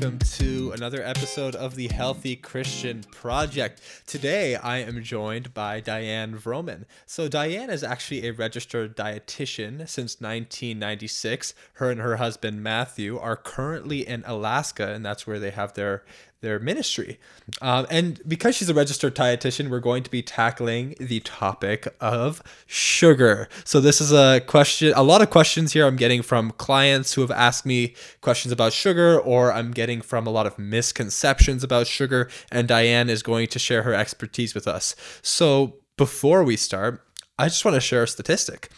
welcome to another episode of the Healthy Christian Project. Today, I am joined by Diane Vroman. So, Diane is actually a registered dietitian since 1996. Her and her husband Matthew are currently in Alaska, and that's where they have their their ministry. Um, and because she's a registered dietitian, we're going to be tackling the topic of sugar. So this is a question, a lot of questions here I'm getting from clients who have asked me questions about sugar, or I'm getting from a lot of misconceptions about sugar. And Diane is going to share her expertise with us. So before we start, I just want to share a statistic.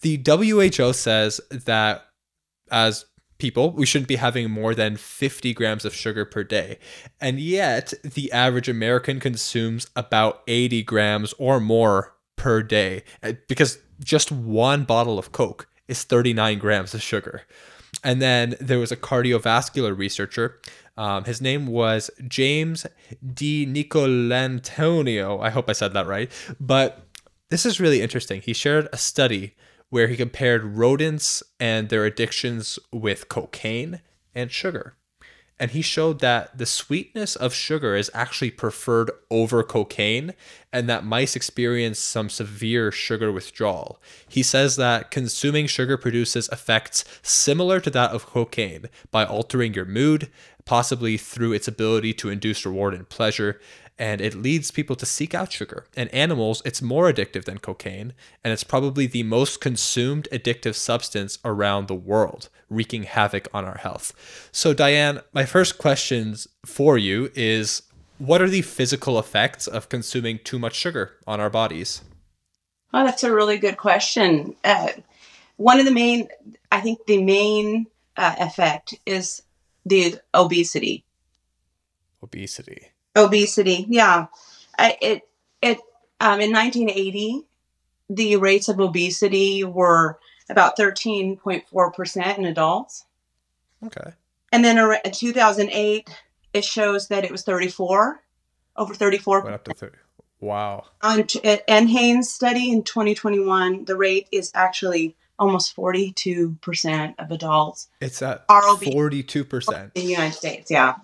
The WHO says that as people, we shouldn't be having more than 50 grams of sugar per day. And yet, the average American consumes about 80 grams or more per day uh, because just one bottle of Coke is 39 grams of sugar. And then there was a cardiovascular researcher. Um, his name was James Di Nicolantonio. I hope I said that right. But this is really interesting. He shared a study where he compared rodents and their addictions with cocaine and sugar. And he showed that the sweetness of sugar is actually preferred over cocaine and that mice experience some severe sugar withdrawal. He says that consuming sugar produces effects similar to that of cocaine by altering your mood, possibly through its ability to induce reward and pleasure, and it leads people to seek out sugar. And animals, it's more addictive than cocaine, and it's probably the most consumed addictive substance around the world, wreaking havoc on our health. So, Diane, my first questions for you is what are the physical effects of consuming too much sugar on our bodies? Oh, that's a really good question. Uh, one of the main, I think, the main uh, effect is the obesity. Obesity obesity. Yeah. It it um, in 1980 the rates of obesity were about 13.4% in adults. Okay. And then in 2008 it shows that it was 34 over 34 Went up to 30 wow. On NHANES study in 2021 the rate is actually almost 42% of adults it's at are 42% in the united states yeah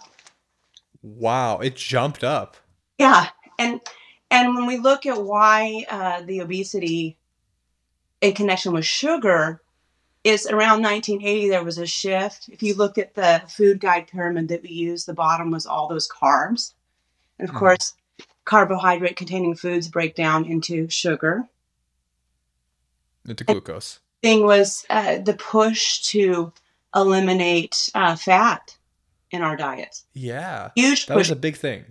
Wow, it jumped up. Yeah, and and when we look at why uh, the obesity in connection with sugar is around 1980 there was a shift. If you look at the food guide pyramid that we use, the bottom was all those carbs, and of mm. course, carbohydrate containing foods break down into sugar, into glucose. And thing was uh, the push to eliminate uh, fat in our diets. Yeah. Huge That was a big thing.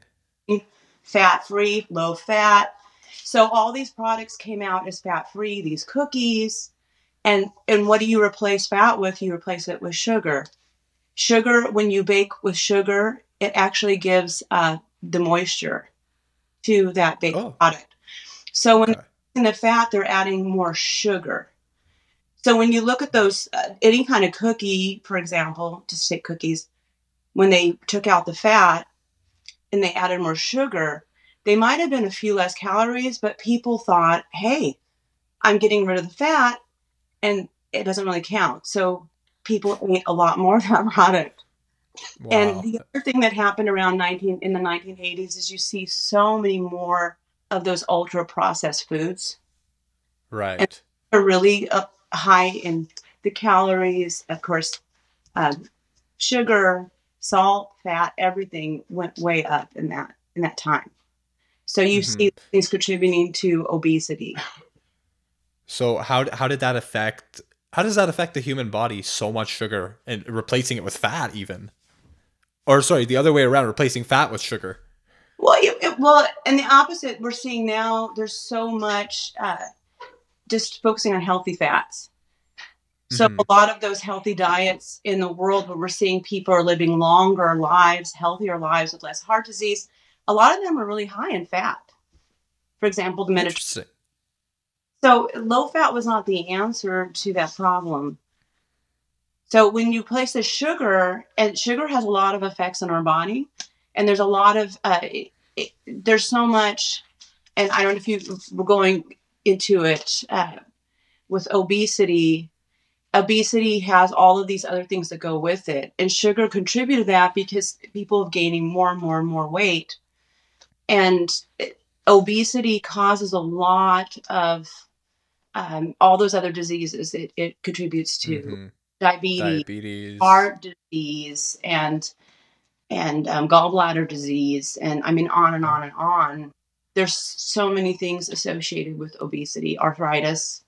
Fat free, low fat. So all these products came out as fat free, these cookies. And and what do you replace fat with? You replace it with sugar. Sugar, when you bake with sugar, it actually gives uh, the moisture to that baked oh. product. So when okay. in the fat, they're adding more sugar. So when you look at those, uh, any kind of cookie, for example, just take cookies, when they took out the fat and they added more sugar, they might have been a few less calories, but people thought, hey, I'm getting rid of the fat and it doesn't really count. So people ate a lot more of that product. Wow. And the other thing that happened around 19 in the 1980s is you see so many more of those ultra processed foods. Right. And are really high in the calories, of course, um, sugar, salt, fat, everything went way up in that in that time. So you mm-hmm. see things contributing to obesity. So how how did that affect how does that affect the human body so much sugar and replacing it with fat even? Or sorry, the other way around replacing fat with sugar. Well, it, it, well, and the opposite we're seeing now there's so much uh, just focusing on healthy fats. So mm-hmm. a lot of those healthy diets in the world where we're seeing people are living longer lives, healthier lives with less heart disease, a lot of them are really high in fat. For example, the Mediterranean. So low fat was not the answer to that problem. So when you place the sugar, and sugar has a lot of effects on our body, and there's a lot of uh, it, it, there's so much, and I don't know if you were going into it uh, with obesity obesity has all of these other things that go with it. And sugar contributed to that because people are gaining more and more and more weight. And obesity causes a lot of um, all those other diseases. It, it contributes to mm-hmm. diabetes, diabetes, heart disease, and and um, gallbladder disease, and I mean on and on and on. There's so many things associated with obesity, arthritis,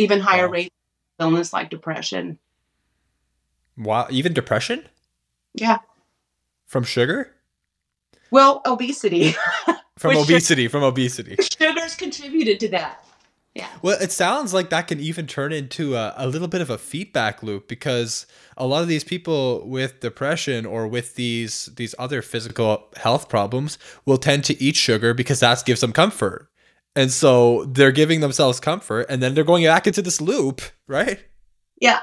even higher wow. rate of illness like depression. Wow, even depression? Yeah. From sugar? Well, obesity. from obesity, sugar, from obesity. Sugars contributed to that. Yeah. Well, it sounds like that can even turn into a, a little bit of a feedback loop because a lot of these people with depression or with these these other physical health problems will tend to eat sugar because that gives them comfort. And so they're giving themselves comfort and then they're going back into this loop, right? Yeah.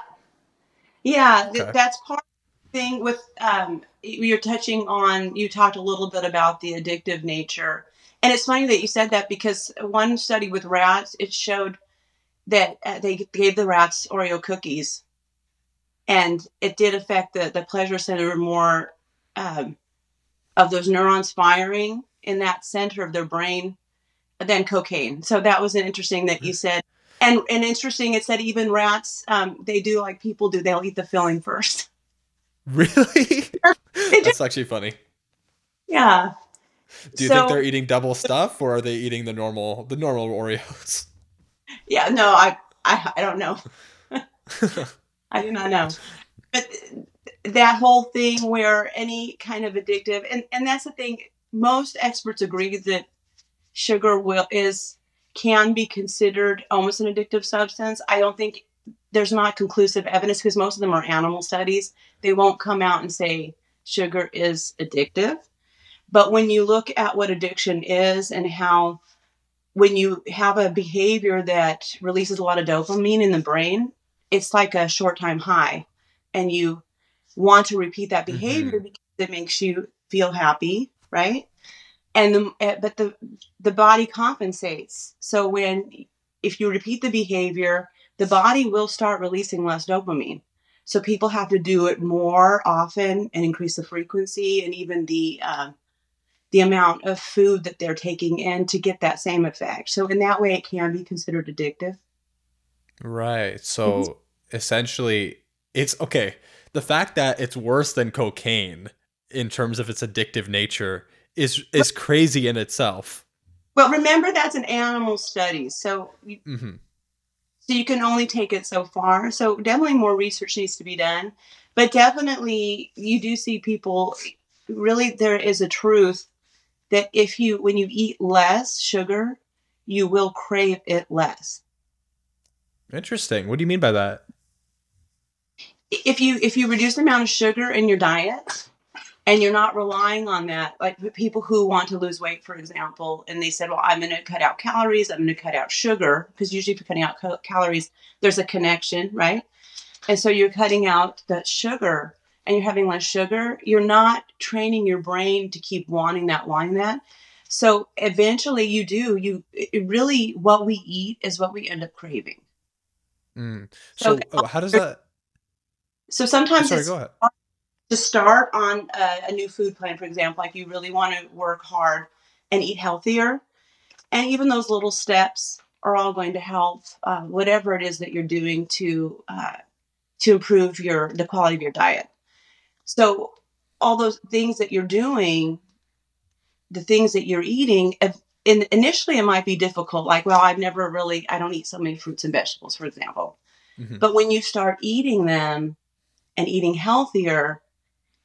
Yeah, okay. that's part of the thing with um you're touching on you talked a little bit about the addictive nature. And it's funny that you said that because one study with rats it showed that uh, they gave the rats Oreo cookies and it did affect the the pleasure center more um, of those neurons firing in that center of their brain than cocaine. So that was an interesting that you said. And and interesting, it said even rats, um, they do like people do. They'll eat the filling first. Really? That's actually funny. Yeah. Do you so, think they're eating double stuff, or are they eating the normal the normal Oreos? Yeah. No, I I, I don't know. I do not know. But that whole thing where any kind of addictive, and and that's the thing. Most experts agree that sugar will is can be considered almost an addictive substance. I don't think there's not conclusive evidence because most of them are animal studies. They won't come out and say sugar is addictive. But when you look at what addiction is and how when you have a behavior that releases a lot of dopamine in the brain, it's like a short time high and you want to repeat that behavior mm-hmm. because it makes you feel happy, right? And the eh, but the the body compensates. So when if you repeat the behavior the body will start releasing less dopamine. So people have to do it more often and increase the frequency and even the uh, the amount of food that they're taking in to get that same effect. So in that way it can be considered addictive. Right. So mm-hmm. essentially it's okay the fact that it's worse than cocaine in terms of its addictive nature is is crazy in itself. Well, remember that's an animal study, so you, mm-hmm. so you can only take it so far. So definitely more research needs to be done, but definitely you do see people. Really, there is a truth that if you when you eat less sugar, you will crave it less. Interesting. What do you mean by that? If you if you reduce the amount of sugar in your diet, and you're not relying on that. Like people who want to lose weight for example and they said well i'm going to cut out calories. I'm going to cut out sugar. Because usually if you're cutting out cal- calories there's a connection right? And so you're cutting out that sugar and you're having less sugar. You're not training your brain to keep wanting that wanting that so eventually you do. You really what we eat is what we end up craving. Mm. so, so oh, how does that so sometimes sorry, go ahead to start on a, a, new food plan, for example, like you really want to work hard and eat healthier, and even those little steps are all going to help uh, whatever it is that you're doing to uh, to improve your the quality of your diet. So all those things that you're doing, the things that you're eating, in, initially it might be difficult. Like, well, I've never really, I don't eat so many fruits and vegetables, for example. Mm-hmm. But when you start eating them and eating healthier,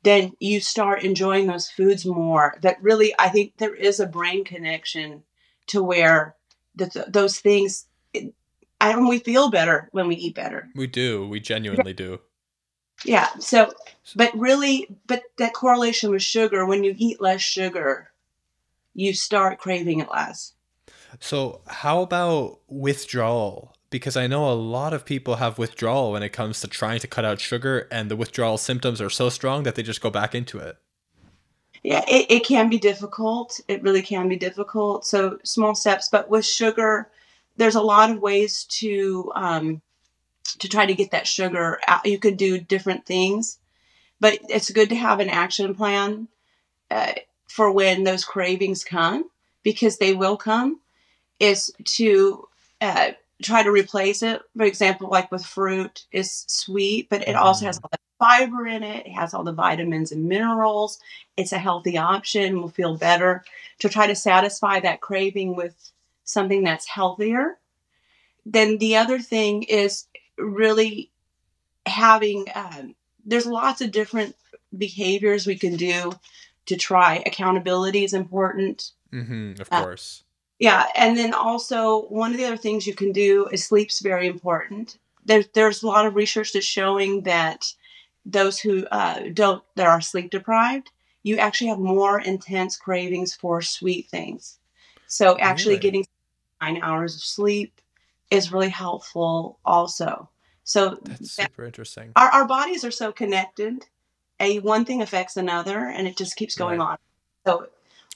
then you start enjoying those foods more. That really, I think there is a brain connection to where the, those things. It, I don't. We feel better when we eat better. We do. We genuinely do. Yeah. So, but really, but that correlation with sugar. When you eat less sugar, you start craving it less. So, how about withdrawal? Because I know a lot of people have withdrawal when it comes to trying to cut out sugar, and the withdrawal symptoms are so strong that they just go back into it. Yeah, it, it can be difficult. It really can be difficult. So, small steps, but with sugar, there's a lot of ways to um, to try to get that sugar out. You could do different things, but it's good to have an action plan uh, for when those cravings come because they will come. Is to uh, try to replace it. For example, like with fruit, is sweet, but it also has Mhm. all the fiber in it. It has all the vitamins and minerals. It's a healthy option. We'll feel better to try to satisfy that craving with something that's healthier. Then the other thing is really having. Um, there's lots of different behaviors we can do to try. Accountability is important. hmm Of Uh, course. Yeah, and then also one of the other things you can do is sleep's very important. There's there's a lot of research that's showing that those who uh, don't that are sleep deprived, you actually have more intense cravings for sweet things. So actually Really? getting nine hours of sleep is really helpful also. So That's that, super interesting. our our bodies are so connected. A one thing affects another, and it just keeps going Right. on. So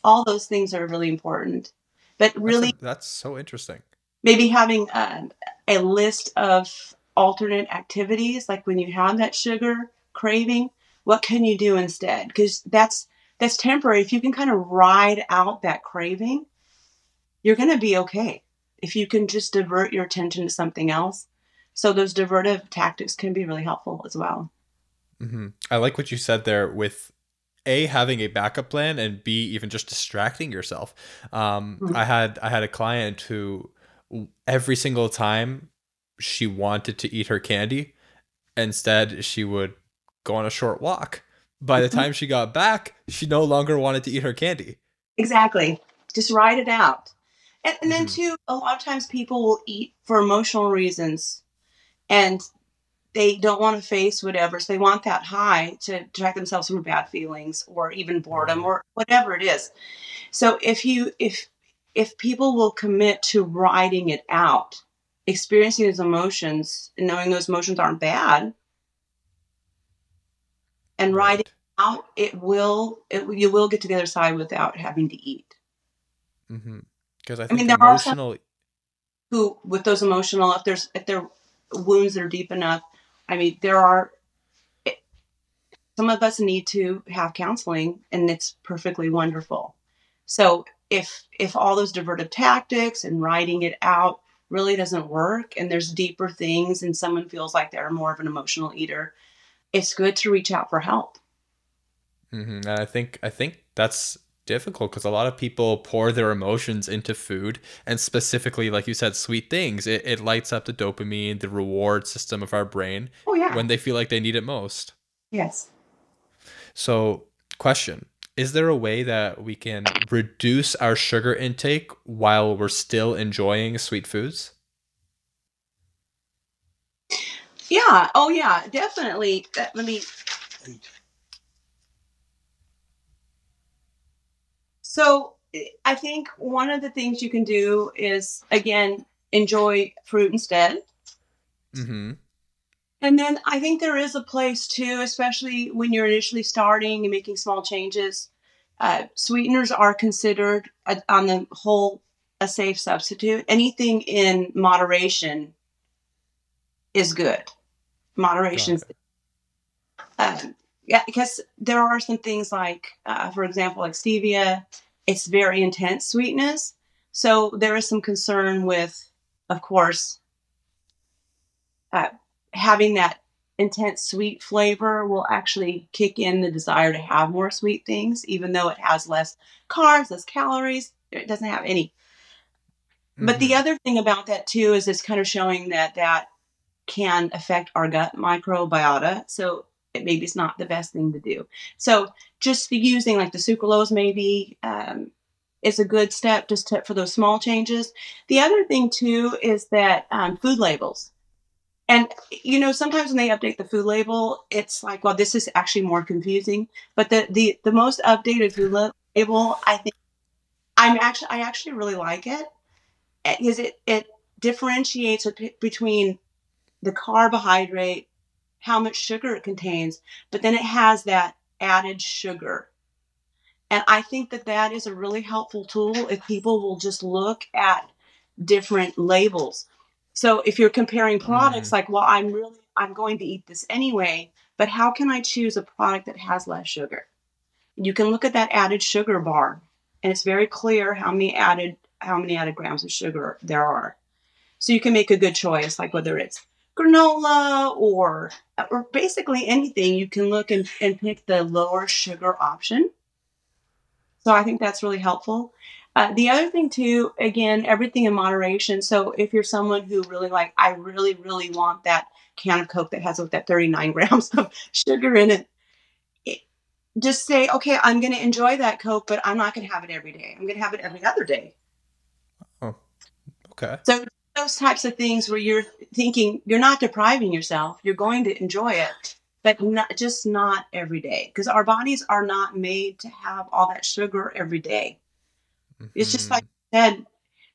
all those things are really important. But That's really a, that's so interesting. maybe having um, a list of alternate activities like when you have that sugar craving what can you do instead? Because that's that's temporary. If you can kind of ride out that craving you're going to be okay. If you can just divert your attention to something else. So those divertive tactics can be really helpful as well. Hmm I like what you said there with a having a backup plan and b even just distracting yourself. Um, Mhm. I had I had a client who every single time she wanted to eat her candy, instead she would go on a short walk. By the Mhm. time she got back, she no longer wanted to eat her candy. exactly just ride it out and, and then hmm too a lot of times people will eat for emotional reasons and they don't want to face whatever. So they want that high to distract themselves from bad feelings or even boredom or whatever it is. So if you if if people will commit to riding it out, experiencing those emotions and knowing those emotions aren't bad and riding Right. out, it will it you will get to the other side without having to eat. mm-hmm Because I I mean think there are some emotional. who with those emotional if there's if there are wounds that are deep enough, I mean there are some of us need to have counseling and it's perfectly wonderful. So if if all those divertive tactics and writing it out really doesn't work and there's deeper things and someone feels like they're more of an emotional eater it's good to reach out for help. Hmm And I think I think that's difficult because a lot of people pour their emotions into food, and specifically, like you said, sweet things. It it lights up the dopamine, the reward system of our brain oh yeah when they feel like they need it most. yes So, question: Is there a way that we can reduce our sugar intake while we're still enjoying sweet foods? yeah oh yeah definitely let me so i think one of the things you can do is again enjoy fruit instead Mm-hmm. And then I think there is a place too, especially when you're initially starting and making small changes. Uh, sweeteners are considered, a, on the whole, a safe substitute. Anything in moderation is good. Moderation, um, yeah, because there are some things like, uh, for example, like stevia. It's very intense sweetness, so there is some concern with, of course, uh, having that intense sweet flavor will actually kick in the desire to have more sweet things, even though it has less carbs, less calories. It doesn't have any. But the Mm-hmm. other thing about that too is it's kind of showing that that can affect our gut microbiota. So maybe it's not the best thing to do. So just using like the sucralose maybe um, is a good step just to, for those small changes. The other thing too is that um, food labels. And you know, sometimes when they update the food label, it's like, well, this is actually more confusing. But the the the most updated food label, I think, I'm actually I actually really like it because it it differentiates between the carbohydrate, how much sugar it contains, but then it has that added sugar. And I think that that is a really helpful tool if people will just look at different labels. So if you're comparing products, mm-hmm. like, well, I'm really I'm going to eat this anyway, but how can I choose a product that has less sugar? You can look at that added sugar bar, and it's very clear how many added how many added grams of sugar there are. So you can make a good choice, like whether it's granola or or basically anything. You can look and, and pick the lower sugar option. So I think that's really helpful. Uh, the other thing too, again, everything in moderation. So if you're someone who really like, I really, really want that can of Coke that has with that 39 grams of sugar in it, it just say, okay, I'm going to enjoy that Coke, but I'm not going to have it every day. I'm going to have it every other day. Oh, okay. So those types of things where you're thinking you're not depriving yourself, you're going to enjoy it, but not just not every day because our bodies are not made to have all that sugar every day. It's just like Mhm. I said,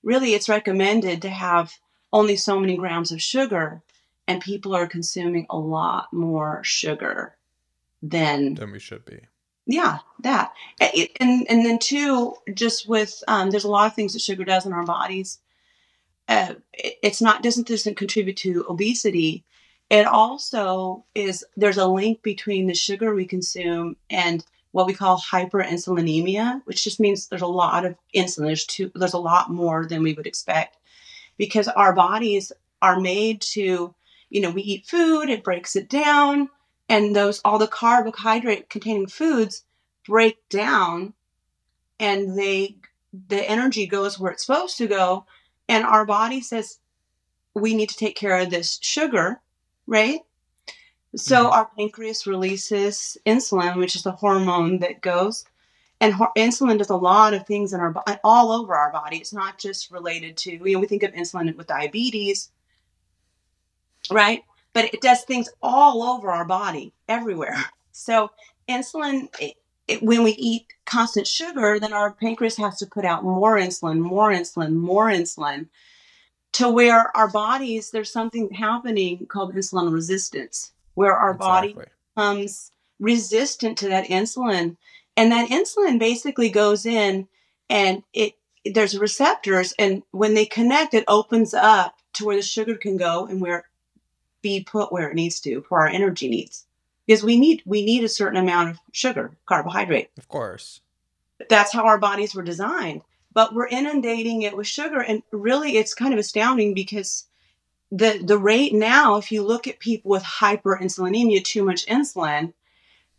really, it's recommended to have only so many grams of sugar, and people are consuming a lot more sugar than then we should be. yeah that A- it- and and then two just with um, there's a lot of things that sugar does in our bodies uh, it- it's not doesn't doesn't contribute to obesity. It also is there's a link between the sugar we consume and what we call hyperinsulinemia which just means there's a lot of insulin. There's too there's a lot more than we would expect because our bodies are made to you know we eat food it breaks it down and those all the carbohydrate containing foods break down and they the energy goes where it's supposed to go and our body says we need to take care of this sugar right? So Mhm. our pancreas releases insulin which is the hormone that goes. And hor- insulin does a lot of things in our body all over our body. It's not just related to you know we think of insulin with diabetes right? But it does things all over our body everywhere. So insulin it, when we eat constant sugar then our pancreas has to put out more insulin more insulin more insulin to where our bodies there's something happening called insulin resistance where our body Exactly. becomes resistant to that insulin and that insulin basically goes in and it there's receptors and when they connect it opens up to where the sugar can go and where be put where it needs to for our energy needs because we need we need a certain amount of sugar carbohydrate Of course. that's how our bodies were designed but we're inundating it with sugar and really it's kind of astounding because the the rate now if you look at people with hyperinsulinemia too much insulin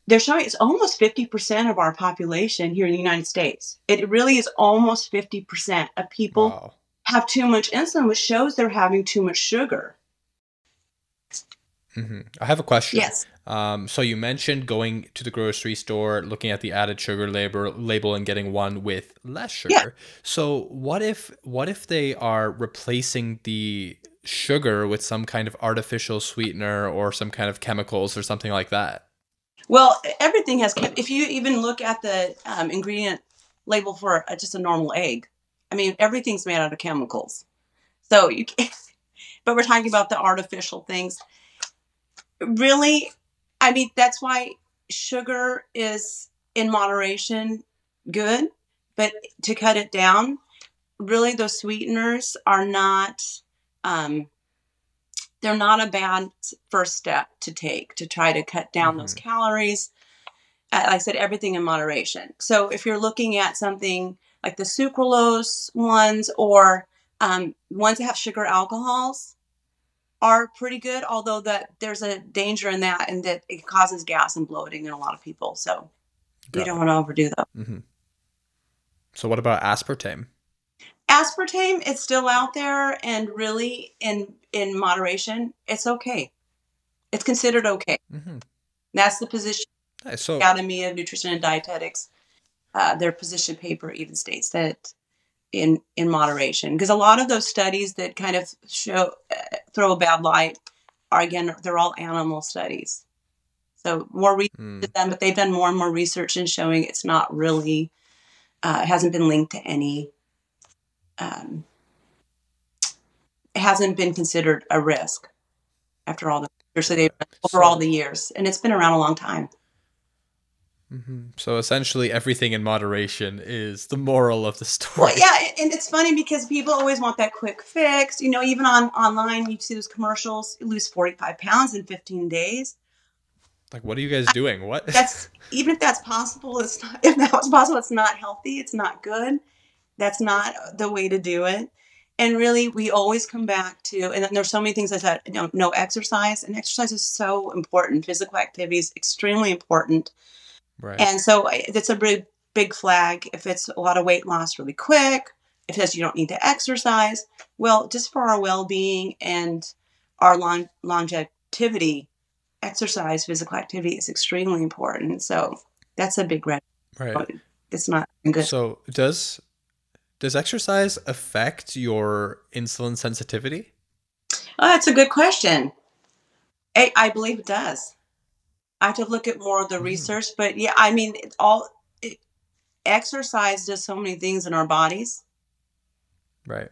they're showing it's almost 50% of our population here in the united states it really is almost 50% of people Wow. have too much insulin which shows they're having too much sugar hmm I have a question. yes Um, so you mentioned going to the grocery store, looking at the added sugar label, label, and getting one with less sugar. Yeah. So what if what if they are replacing the sugar with some kind of artificial sweetener or some kind of chemicals or something like that? Well, everything has. chem- If you even look at the um, ingredient label for a, just a normal egg, I mean, everything's made out of chemicals. So you, but we're talking about the artificial things. Really, I mean, that's why sugar is in moderation good, but to cut it down, really, those sweeteners are not. Um, they're not a bad first step to take to try to cut down those calories. Uh, Like I said, everything in moderation. So if you're looking at something like the sucralose ones or um, ones that have sugar alcohols are pretty good, although that there's a danger in that and that it causes gas and bloating in a lot of people. So you Got don't want to overdo that. hmm So what about aspartame? Aspartame is still out there and really in in moderation, it's okay. It's considered okay. Mm-hmm. That's the position Nice. So Academy of Nutrition and Dietetics, uh, their position paper even states that in in moderation, because a lot of those studies that kind of show uh, throw a bad light are again they're all animal studies. So more research mm, done, but they've done more and more research in showing it's not really uh, hasn't been linked to any. Um, it hasn't been considered a risk after all the research that they've over all So- the years, and it's been around a long time. Hmm So essentially, everything in moderation is the moral of the story. Well, yeah, and it's funny because people always want that quick fix. You know, even on online, you see those commercials. You lose forty five pounds in fifteen days. Like, what are you guys doing? What? That's even if that's possible. It's not. If that was possible, it's not healthy. It's not good. That's not the way to do it. And really, we always come back to, and there's so many things I said. You know, no exercise, and exercise is so important. Physical activity is extremely important. Right. And so it's a big, big flag if it's a lot of weight loss really quick, if it says you don't need to exercise. Well, just for our well being and our long, longevity, exercise, physical activity is extremely important. So that's a big red. right. flag. It's not good. So does does exercise affect your insulin sensitivity? Oh, that's a good question. I, I believe it does. I have to look at more of the Mm. research, but yeah, I mean, it's all it, exercise does so many things in our bodies. Right.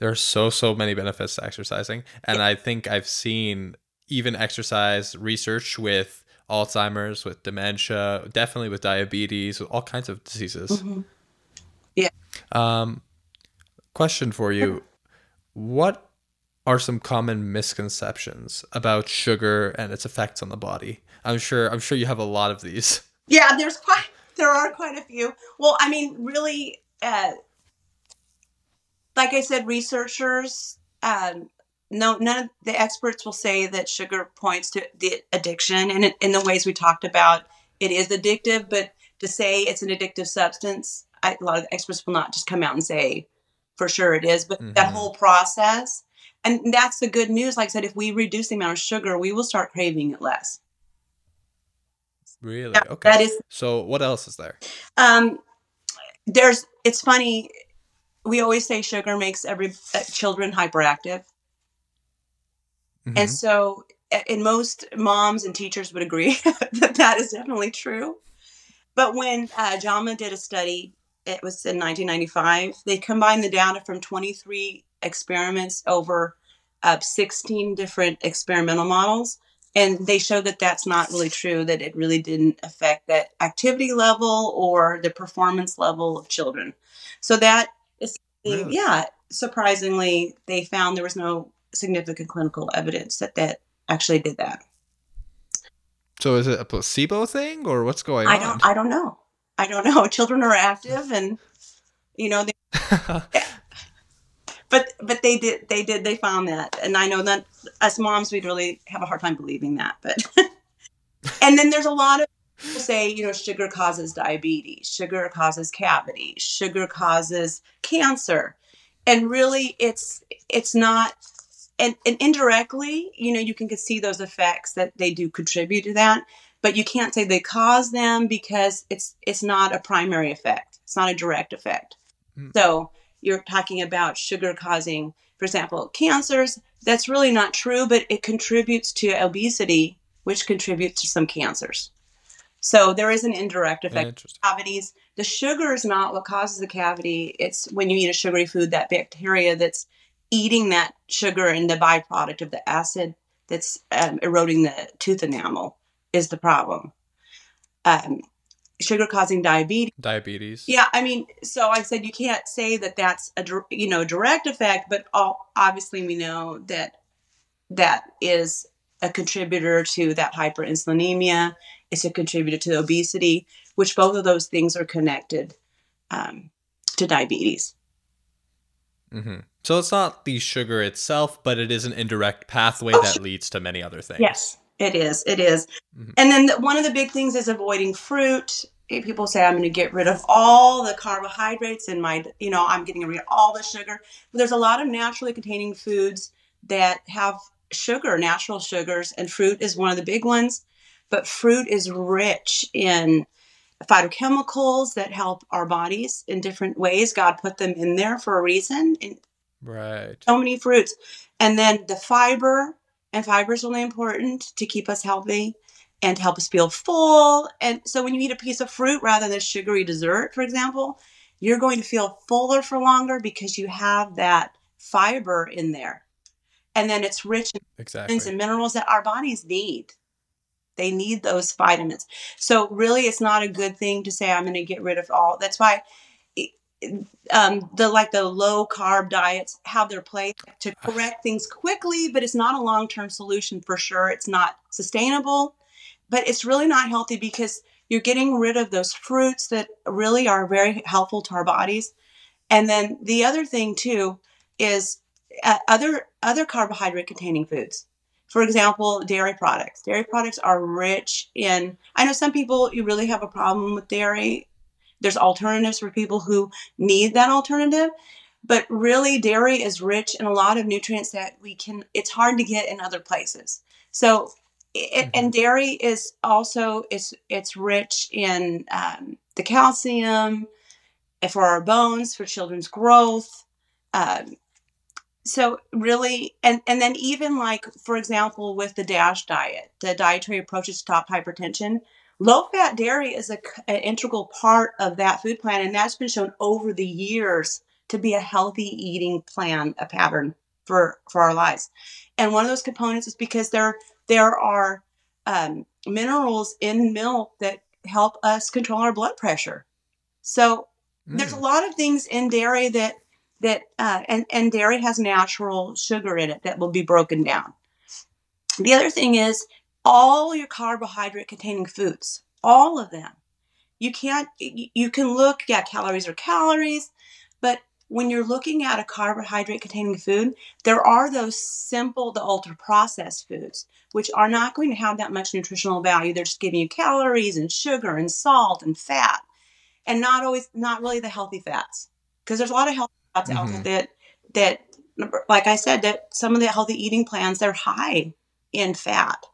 There are so so many benefits to exercising, and I think I've seen even exercise research with Alzheimer's, with dementia, definitely with diabetes, with all kinds of diseases. Mhm. Um, question for you: What are some common misconceptions about sugar and its effects on the body? I'm sure I'm sure you have a lot of these. Yeah, there's quite there are quite a few. Well, I mean, really, uh, like I said, researchers, um, no, none of the experts will say that sugar points to the addiction, and in, in the ways we talked about, it is addictive. But to say it's an addictive substance, I, a lot of the experts will not just come out and say for sure it is. But that Mhm. whole process, and that's the good news. Like I said, if we reduce the amount of sugar, we will start craving it less. Really? Okay. That is So what else is there? Um, there's. It's funny. We always say sugar makes every uh, children hyperactive, and Mhm. so and most moms and teachers would agree that that is definitely true. But when uh, JAMA did a study, it was in 1995. They combined the data from 23 experiments over uh, 16 different experimental models, and they showed that that's not really true. That it really didn't affect that activity level or the performance level of children. So that is, yeah, surprisingly, they found there was no significant clinical evidence that that actually did that. So is it a placebo thing or what's going I on? don't. I don't know. I don't know. Children are active, and you know, they, but but they did. They did. They found that, and I know that us moms we'd really have a hard time believing that. But and then there's a lot of people say you know sugar causes diabetes, sugar causes cavity, sugar causes cancer, and really it's it's not. And, and indirectly, you know, you can see those effects that they do contribute to that but you can't say they cause them because it's it's not a primary effect it's not a direct effect Mm. so you're talking about sugar causing for example cancers that's really not true but it contributes to obesity which contributes to some cancers. So there is an indirect effect cavities. The sugar is not what causes the cavity. It's when you eat a sugary food that bacteria that's eating that sugar and the byproduct of the acid that's um, eroding the tooth enamel is the problem. Um, sugar causing diabetes. Diabetes. Yeah, I mean, so I said you can't say that that's a you know direct effect, but all, obviously we know that that is a contributor to that hyperinsulinemia. It's a contributor to obesity, which both of those things are connected um, to diabetes. hmm So it's not the sugar itself, but it is an indirect pathway Oh, that leads to many other things. Yes, it is. It is. Mhm. And then the, one of the big things is avoiding fruit. People say I'm going to get rid of all the carbohydrates in my, you know, I'm getting rid of all the sugar. But there's a lot of naturally containing foods that have sugar, natural sugars, and fruit is one of the big ones. But fruit is rich in phytochemicals that help our bodies in different ways. God put them in there for a reason. And Right. so many fruits. And then the fiber, and fiber is really important to keep us healthy and to help us feel full. And so when you eat a piece of fruit rather than a sugary dessert, for example, you're going to feel fuller for longer because you have that fiber in there. And then it's rich in Exactly. vitamins and minerals that our bodies need. They need those vitamins. So really, it's not a good thing to say I'm going to get rid of all. That's why um, the like the low carb diets have their place to correct things quickly, but it's not a long term solution for sure. It's not sustainable, but it's really not healthy because you're getting rid of those fruits that really are very helpful to our bodies. And then the other thing too is uh, other other carbohydrate containing foods. For example, dairy products. Dairy products are rich in. I know some people you really have a problem with dairy there's alternatives for people who need that alternative. But really, dairy is rich in a lot of nutrients that we can, it's hard to get in other places. So, it, mm-hmm. and dairy is also it's it's rich in um, the calcium for our bones for children's growth um, so really and and then even like for example with the dash diet the dietary approaches to stop hypertension Low fat dairy is a, an integral part of that food plan, and that's been shown over the years to be a healthy eating plan, a pattern for for our lives. And one of those components is because there there are um, minerals in milk that help us control our blood pressure. So mm. there's a mm. lot of things in dairy that that uh, and and dairy has natural sugar in it that will be broken down. The other thing is all your carbohydrate containing foods, all of them. You can't, you can look, yeah, calories are calories, but when you're looking at a carbohydrate containing food, there are those simple, the ultra processed foods, which are not going to have that much nutritional value. They're just giving you calories and sugar and salt and fat, and not always, not really the healthy fats. Because there's a lot of healthy fats mm-hmm. out there that, that, like I said, that some of the healthy eating plans, they're high in fat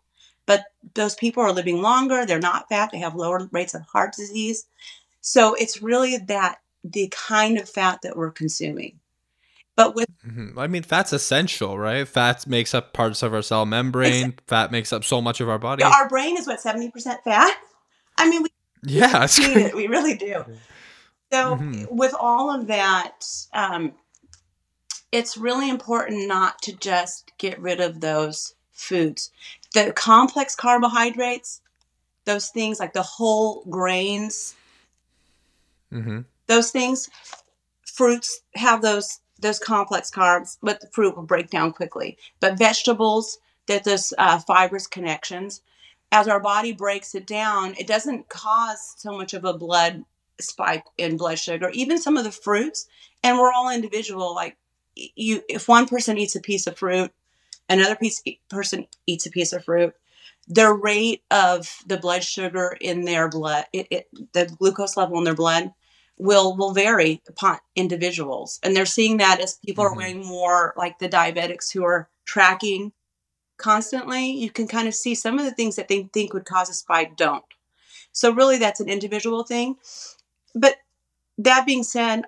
but those people are living longer they're not fat they have lower rates of heart disease. So it's really that the kind of fat that we're consuming. But with mm-hmm. i mean fat's essential right? Fat makes up parts of our cell membrane. Fat makes up so much of our body. Our brain is what 70% fat? I mean we yeah need it. we really do. So mm-hmm. with all of that um, it's really important not to just get rid of those foods the complex carbohydrates, those things like the whole grains, mm-hmm. those things, fruits have those those complex carbs, but the fruit will break down quickly. But vegetables, that those uh, fibrous connections, as our body breaks it down, it doesn't cause so much of a blood spike in blood sugar. Even some of the fruits, and we're all individual. Like you, if one person eats a piece of fruit another piece person eats a piece of fruit their rate of the blood sugar in their blood it, it, the glucose level in their blood will will vary upon individuals. And they're seeing that as people mm-hmm. are wearing more like the diabetics who are tracking constantly you can kind of see some of the things that they think would cause a spike don't. So really that's an individual thing. But that being said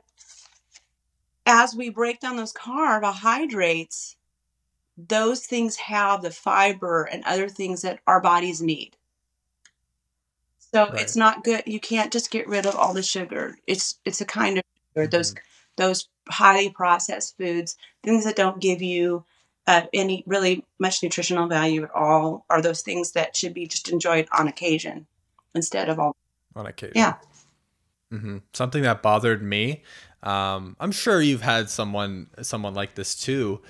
as we break down those carbohydrates those things have the fiber and other things that our bodies need. So right. it's not good. You can't just get rid of all the sugar. It's it's a kind of sugar. Those mm-hmm. those highly processed foods, things that don't give you uh, any really much nutritional value at all, are those things that should be just enjoyed on occasion instead of all on occasion. Yeah. Mm-hmm. Something that bothered me. Um, I'm sure you've had someone someone like this too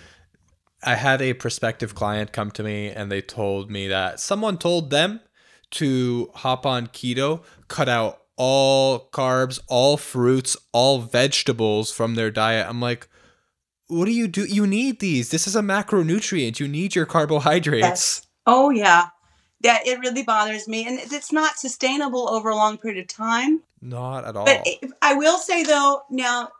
I had a prospective client come to me and they told me that someone told them to hop on keto, cut out all carbs, all fruits, all vegetables from their diet. I'm like, what do you do? You need these. This is a macronutrient. You need your carbohydrates. Yes. Oh yeah. That it really bothers me and it's not sustainable over a long period of time. Not at all. But I will say though, now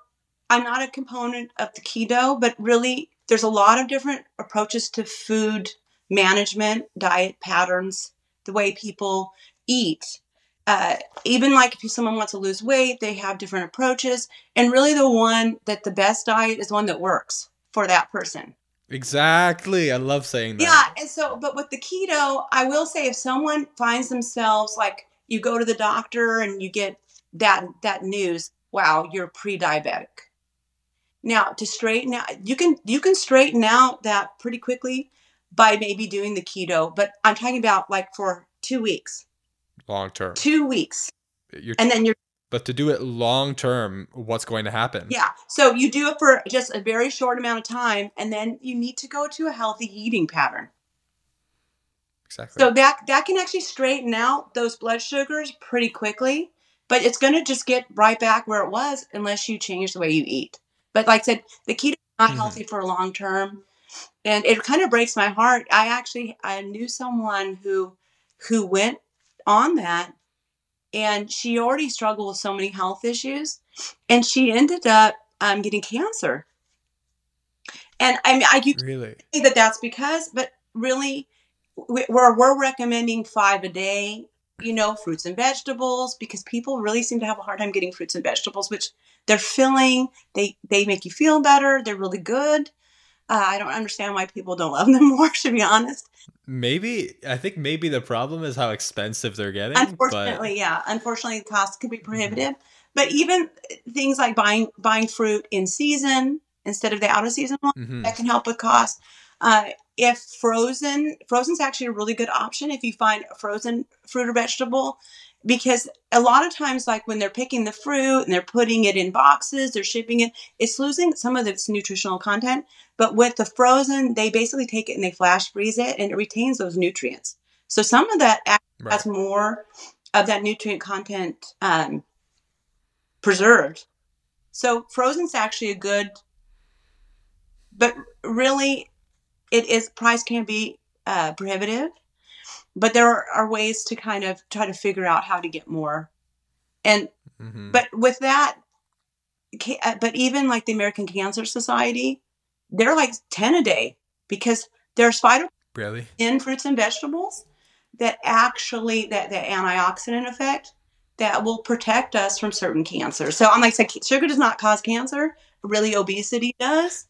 I'm not a component of the keto, but really there's a lot of different approaches to food management, diet patterns, the way people eat. Uh, even like if someone wants to lose weight, they have different approaches. And really, the one that the best diet is one that works for that person. Exactly. I love saying that. Yeah. And so, but with the keto, I will say if someone finds themselves like you go to the doctor and you get that that news, wow, you're pre-diabetic. Now to straighten out, you can you can straighten out that pretty quickly by maybe doing the keto. But I'm talking about like for two weeks. long term. Two weeks. You're, And then you're but to do it long term, what's going to happen? Yeah. So you do it for just a very short amount of time, and then you need to go to a healthy eating pattern. exactly. So that that can actually straighten out those blood sugars pretty quickly, but it's going to just get right back where it was unless you change the way you eat. But like I said, the keto is not Mhm. healthy for long term, and it kind of breaks my heart. I actually I knew someone who who went on that, and she already struggled with so many health issues, and she ended up um, getting cancer. And I mean, I you really? say that that's because, but really, we're we're recommending five a day. You know, fruits and vegetables because people really seem to have a hard time getting fruits and vegetables, which they're filling. They they make you feel better. They're really good. Uh, I don't understand why people don't love them more. To be honest, Maybe I think maybe the problem is how expensive they're getting. unfortunately, yeah, unfortunately, the cost could be prohibitive. But even things like buying buying fruit in season instead of the out of season one. But mhm. that can help with cost. Uh, if frozen, frozen's actually a really good option if you find a frozen fruit or vegetable, because a lot of times, like when they're picking the fruit and they're putting it in boxes, they're shipping it, it's losing some of its nutritional content. But with the frozen, they basically take it and they flash freeze it, and it retains those nutrients. So some of that right. has more of that nutrient content um, preserved. So frozen's actually a good, but really, it is price can be uh, prohibitive. But there are, are ways to kind of try to figure out how to get more. And Mhm. but with that, uh, but even like the American Cancer Society, they're like ten a day because there's phyto really? in fruits and vegetables that actually that the antioxidant effect that will protect us from certain cancers. So I'm like, sugar does not cause cancer. Really, obesity does.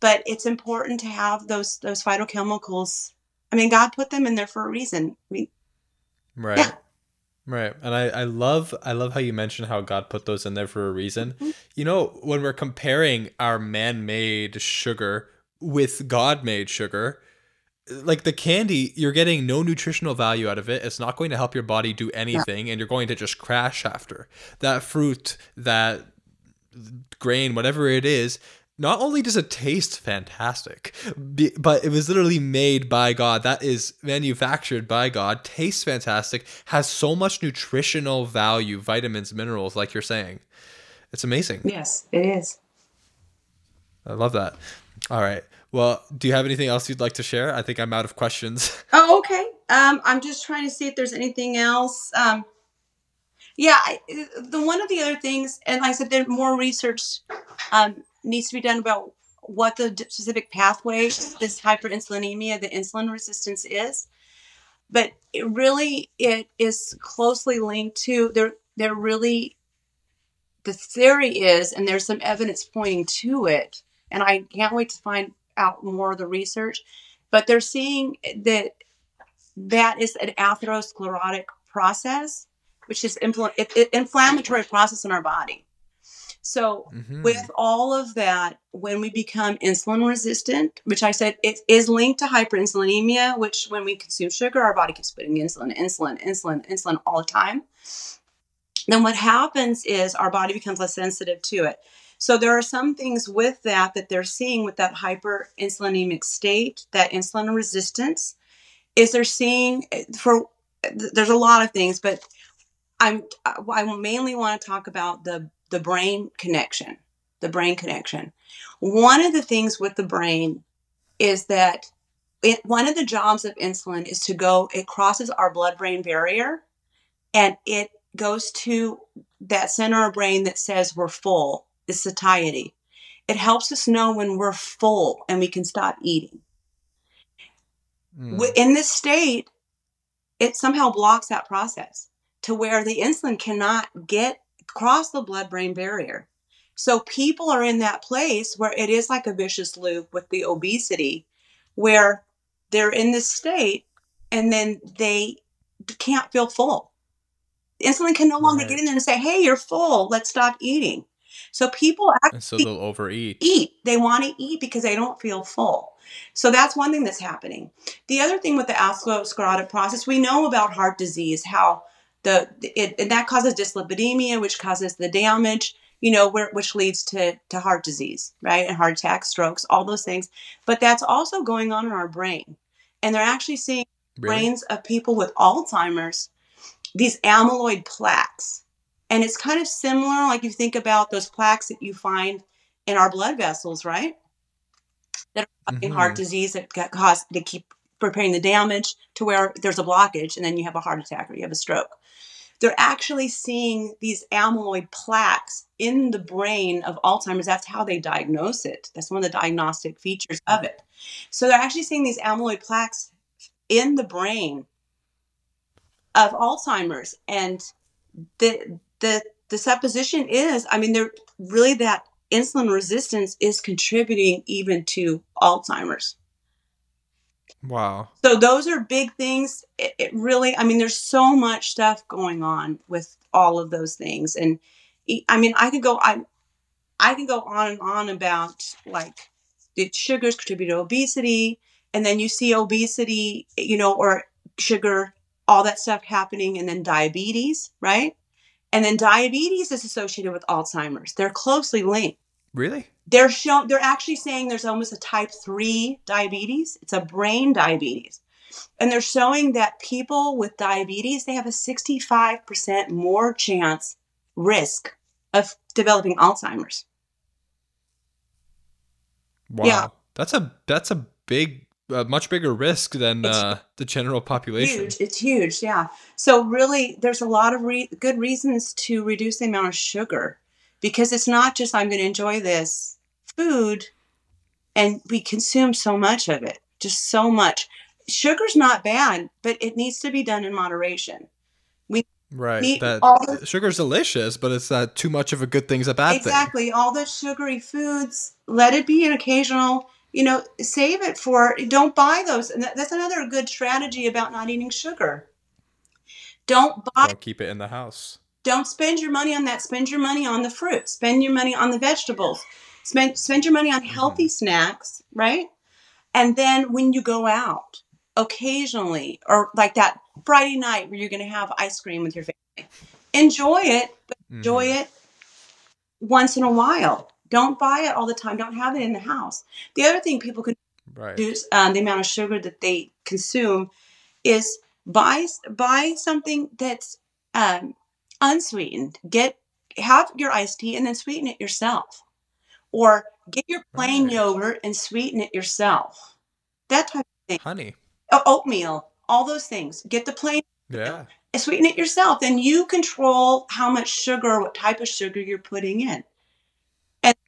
But it's important to have those those phytochemicals. I mean, God put them in there for a reason. I mean, Right. Yeah. Right. And I, I love I love how you mentioned how God put those in there for a reason. Mhm. You know, when we're comparing our man-made sugar with God-made sugar, like the candy, you're getting no nutritional value out of it. It's not going to help your body do anything and you're going to just crash after. That fruit, that grain, whatever it is, not only does it taste fantastic, but it was literally made by God. That is manufactured by God, tastes fantastic, has so much nutritional value, vitamins, minerals, like you're saying. It's amazing. yes, it is. I love that. All right. Well, do you have anything else you'd like to share? I think I'm out of questions. Oh, okay. Um, I'm just trying to see if there's anything else. Um, yeah, I, the one of the other things, and like I said, there's more research um, needs to be done about what the specific pathway this hyperinsulinemia, the insulin resistance is. But it really, it is closely linked to there. There really, the theory is, and there's some evidence pointing to it, and I can't wait to find out more of the research. But they're seeing that that is an atherosclerotic process, which is it, it, inflammatory process in our body. So Mhm. with all of that, when we become insulin resistant, which I said it is linked to hyperinsulinemia, which when we consume sugar, our body keeps putting insulin, insulin, insulin, insulin all the time. Then what happens is our body becomes less sensitive to it. So there are some things with that that they're seeing with that hyperinsulinemic state, that insulin resistance, is they're seeing for there's a lot of things, but I'm I mainly want to talk about the the brain connection, the brain connection. One of the things with the brain is that it, one of the jobs of insulin is to go it crosses our blood brain barrier and it goes to that center of brain that says we're full, the satiety. It helps us know when we're full and we can stop eating. Mm. In this state, it somehow blocks that process to where the insulin cannot get across the blood brain barrier. So people are in that place where it is like a vicious loop with the obesity, where they're in this state and then they can't feel full. Insulin can no longer Right. get in there and say, hey, you're full, let's stop eating. So people And so they'll overeat. eat. They want to eat because they don't feel full. So that's one thing that's happening. The other thing with the atherosclerotic process, we know about heart disease, how the it and that causes dyslipidemia, which causes the damage, you know, where which leads to to heart disease, right, and heart attacks, strokes, all those things. But that's also going on in our brain, and they're actually seeing Really? brains of people with Alzheimer's these amyloid plaques. And it's kind of similar, like you think about those plaques that you find in our blood vessels, right? That are causing heart Mhm. disease that get caused to keep repairing the damage to where there's a blockage and then you have a heart attack or you have a stroke. They're actually seeing these amyloid plaques in the brain of Alzheimer's. That's how they diagnose it. That's one of the diagnostic features of it. So they're actually seeing these amyloid plaques in the brain of Alzheimer's, and the the the supposition is, I mean, they're really that insulin resistance is contributing even to Alzheimer's. Wow. So those are big things. It, it really, I mean, there's so much stuff going on with all of those things, and I mean, I could go, I, I can go on and on about like the sugars contribute to obesity, and then you see obesity, you know, or sugar, all that stuff happening, and then diabetes, right? And then diabetes is associated with Alzheimer's. They're closely linked Really? They're show they're actually saying there's almost a type 3 diabetes it's a brain diabetes and they're showing that people with diabetes they have a 65% more chance risk of developing alzheimer's Wow. Yeah. That's a that's a big, uh, much bigger risk than uh, the general population. huge it's huge yeah so really there's a lot of re- good reasons to reduce the amount of sugar because it's not just i'm going to enjoy this food and we consume so much of it just so much sugar's not bad but it needs to be done in moderation We Right. That all the- sugar's delicious, but it's that too much of a good thing's a bad thing. exactly all the sugary foods let it be an occasional you know save it for don't buy those and that- that's another good strategy about not eating sugar don't buy Don't keep it in the house. don't spend your money on that spend your money on the fruit spend your money on the vegetables spend spend your money on healthy snacks right and then when you go out occasionally or like that friday night where you're going to have ice cream with your family enjoy it but enjoy Mhm. it once in a while don't buy it all the time don't have it in the house the other thing people can Right. reduce um, the amount of sugar that they consume is buy buy something that's um, unsweetened. Get have your iced tea and then sweeten it yourself, or get your plain Right. yogurt and sweeten it yourself. That type of thing. Honey. Oatmeal, all those things. Get the plain Yeah. and sweeten it yourself. Then you control how much sugar, what type of sugar you're putting in.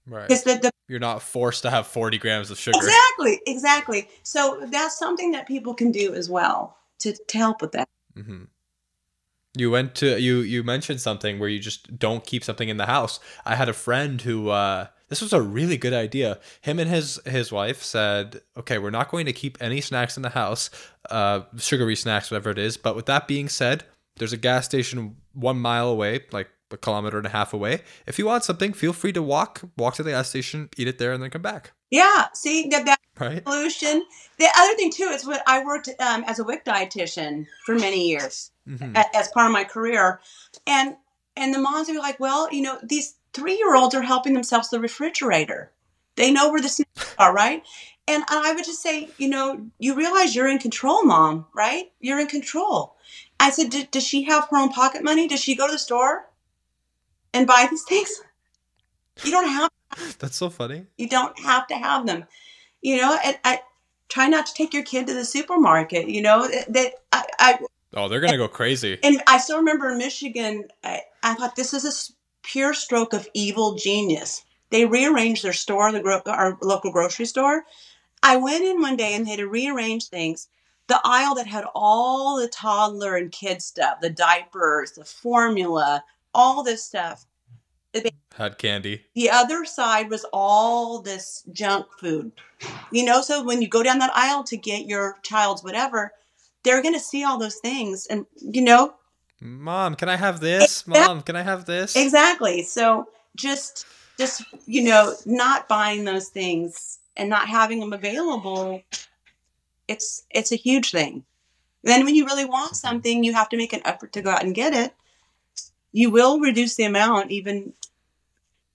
Right. Because the, the You're not forced to have 40 grams of sugar. exactly, exactly. So that's something that people can do as well to, to help with that. hmm You went to you you mentioned something where you just don't keep something in the house. I had a friend who uh this was a really good idea. Him and his his wife said, "Okay, we're not going to keep any snacks in the house, uh sugary snacks whatever it is, but with that being said, there's a gas station 1 mile away, like a kilometer and a half away. If you want something, feel free to walk walk to the gas station, eat it there and then come back." Yeah, see that that Right? solution. The other thing too is what I worked um, as a WIC dietitian for many years Mhm. a- as part of my career, and and the moms would be like, well, you know, these three year olds are helping themselves to the refrigerator. They know where the snacks are, right? And I would just say, you know, you realize you're in control, mom, right? You're in control. I said, does she have her own pocket money? Does she go to the store and buy these things? You don't have That's so funny. you don't have to have them. You know, and I try not to take your kid to the supermarket. You know that I, I Oh, they're going to go crazy. and I still remember in Michigan. I, I thought this is a pure stroke of evil genius. They rearranged their store, the gro- our local grocery store. I went in one day and they had to rearrange things. The aisle that had all the toddler and kid stuff, the diapers, the formula, all this stuff. Had candy. The other side was all this junk food. You know, so when you go down that aisle to get your child's whatever, they're going to see all those things. And, you know, Mom, can I have this? Exact- Mom, can I have this? exactly. So just just you know not buying those things and not having them available it's it's a huge thing then when you really want something you have to make an effort to go out and get it you will reduce the amount even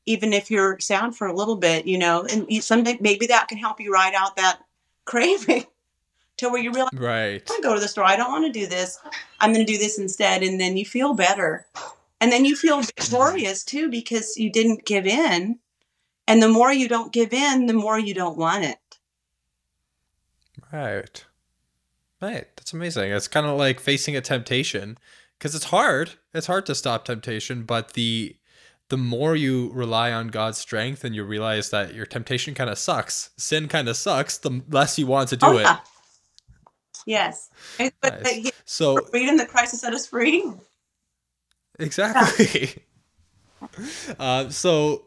even if you're sound for a little bit you know and you, someday maybe that can help you ride out that craving to where you realize Right. I go to the store. I don't want to do this. I'm going to do this instead. And then you feel better. And then you feel victorious too because you didn't give in. And the more you don't give in, the more you don't want it. Right. Right. That's amazing. It's kind of like facing a temptation because it's hard. It's hard to stop temptation, but the the more you rely on God's strength and you realize that your temptation kind of sucks, sin kind of sucks, the less you want to do oh, it. Yeah. Yes. And- But Nice. yeah, So freedom that Christ has set us free. Exactly. uh, so,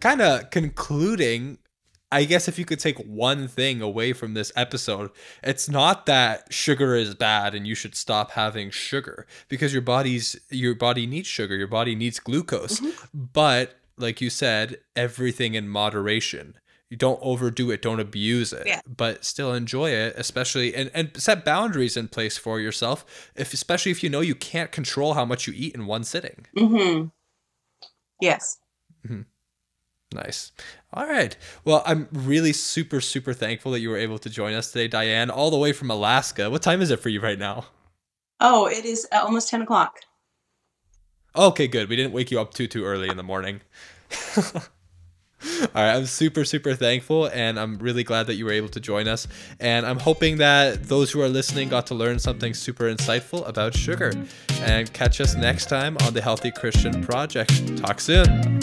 kind of concluding, I guess if you could take one thing away from this episode, it's not that sugar is bad and you should stop having sugar because your body's your body needs sugar, your body needs glucose. But like you said, everything in moderation. You don't overdo it, don't abuse it, Yeah. but still enjoy it, especially and, and set boundaries in place for yourself, if especially if you know you can't control how much you eat in one sitting. Mm-hmm. Yes. Mm-hmm. Nice. All right. Well, I'm really super, super thankful that you were able to join us today, Diane, all the way from Alaska. What time is it for you right now? Oh, it is almost 10 o'clock. Okay, good. We didn't wake you up too, too early in the morning. All right, I'm super, super thankful, and I'm really glad that you were able to join us. And I'm hoping that those who are listening got to learn something super insightful about sugar. And catch us next time on the Healthy Christian Project. Talk soon.